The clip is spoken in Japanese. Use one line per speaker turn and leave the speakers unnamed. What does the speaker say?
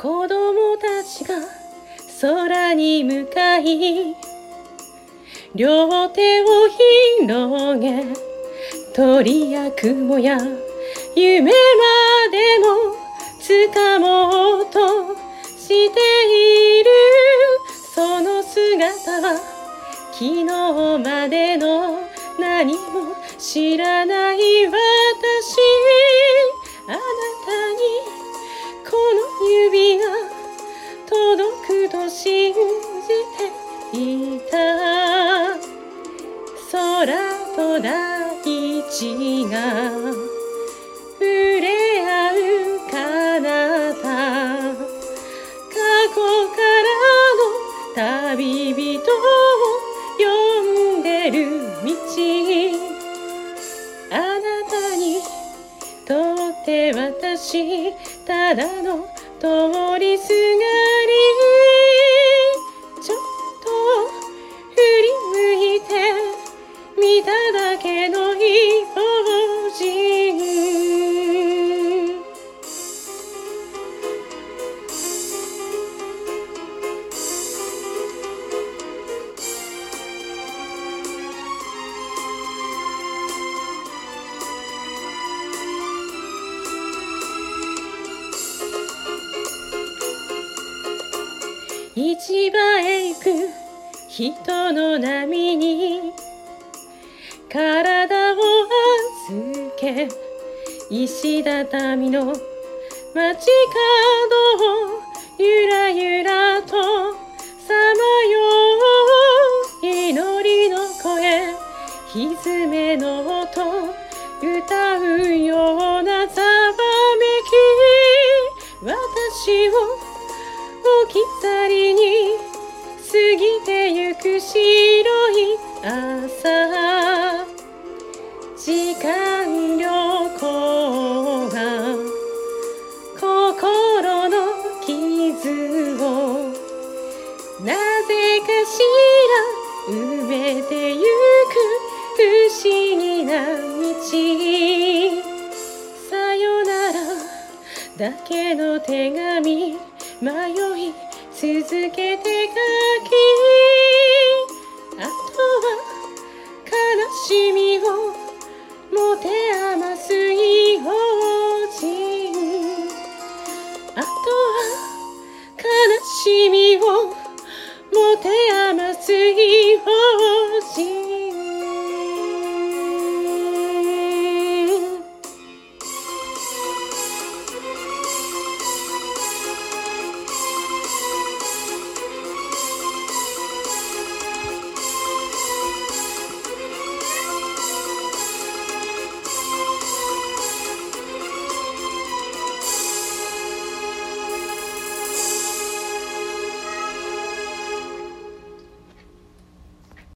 子供たちが空に向かい両手を広げ鳥や雲や夢までも掴もうとしている。その姿は昨日までの何も知らない私。いた空と大地が触れ合う彼方過去からの旅人を呼んでる道。あなたにとって私ただの通りすがり。市場へ行く人の波に体を預け石畳の街角をゆらゆらとさまよう祈りの声歪めの音歌うようなざわめき私を置き去りく白い朝。時間旅行が心の傷を。なぜかしら埋めてゆく不思議な道。さよならだけの手紙迷い続けて書きしみを持て余す異邦人あとは悲しみを持て余す異邦人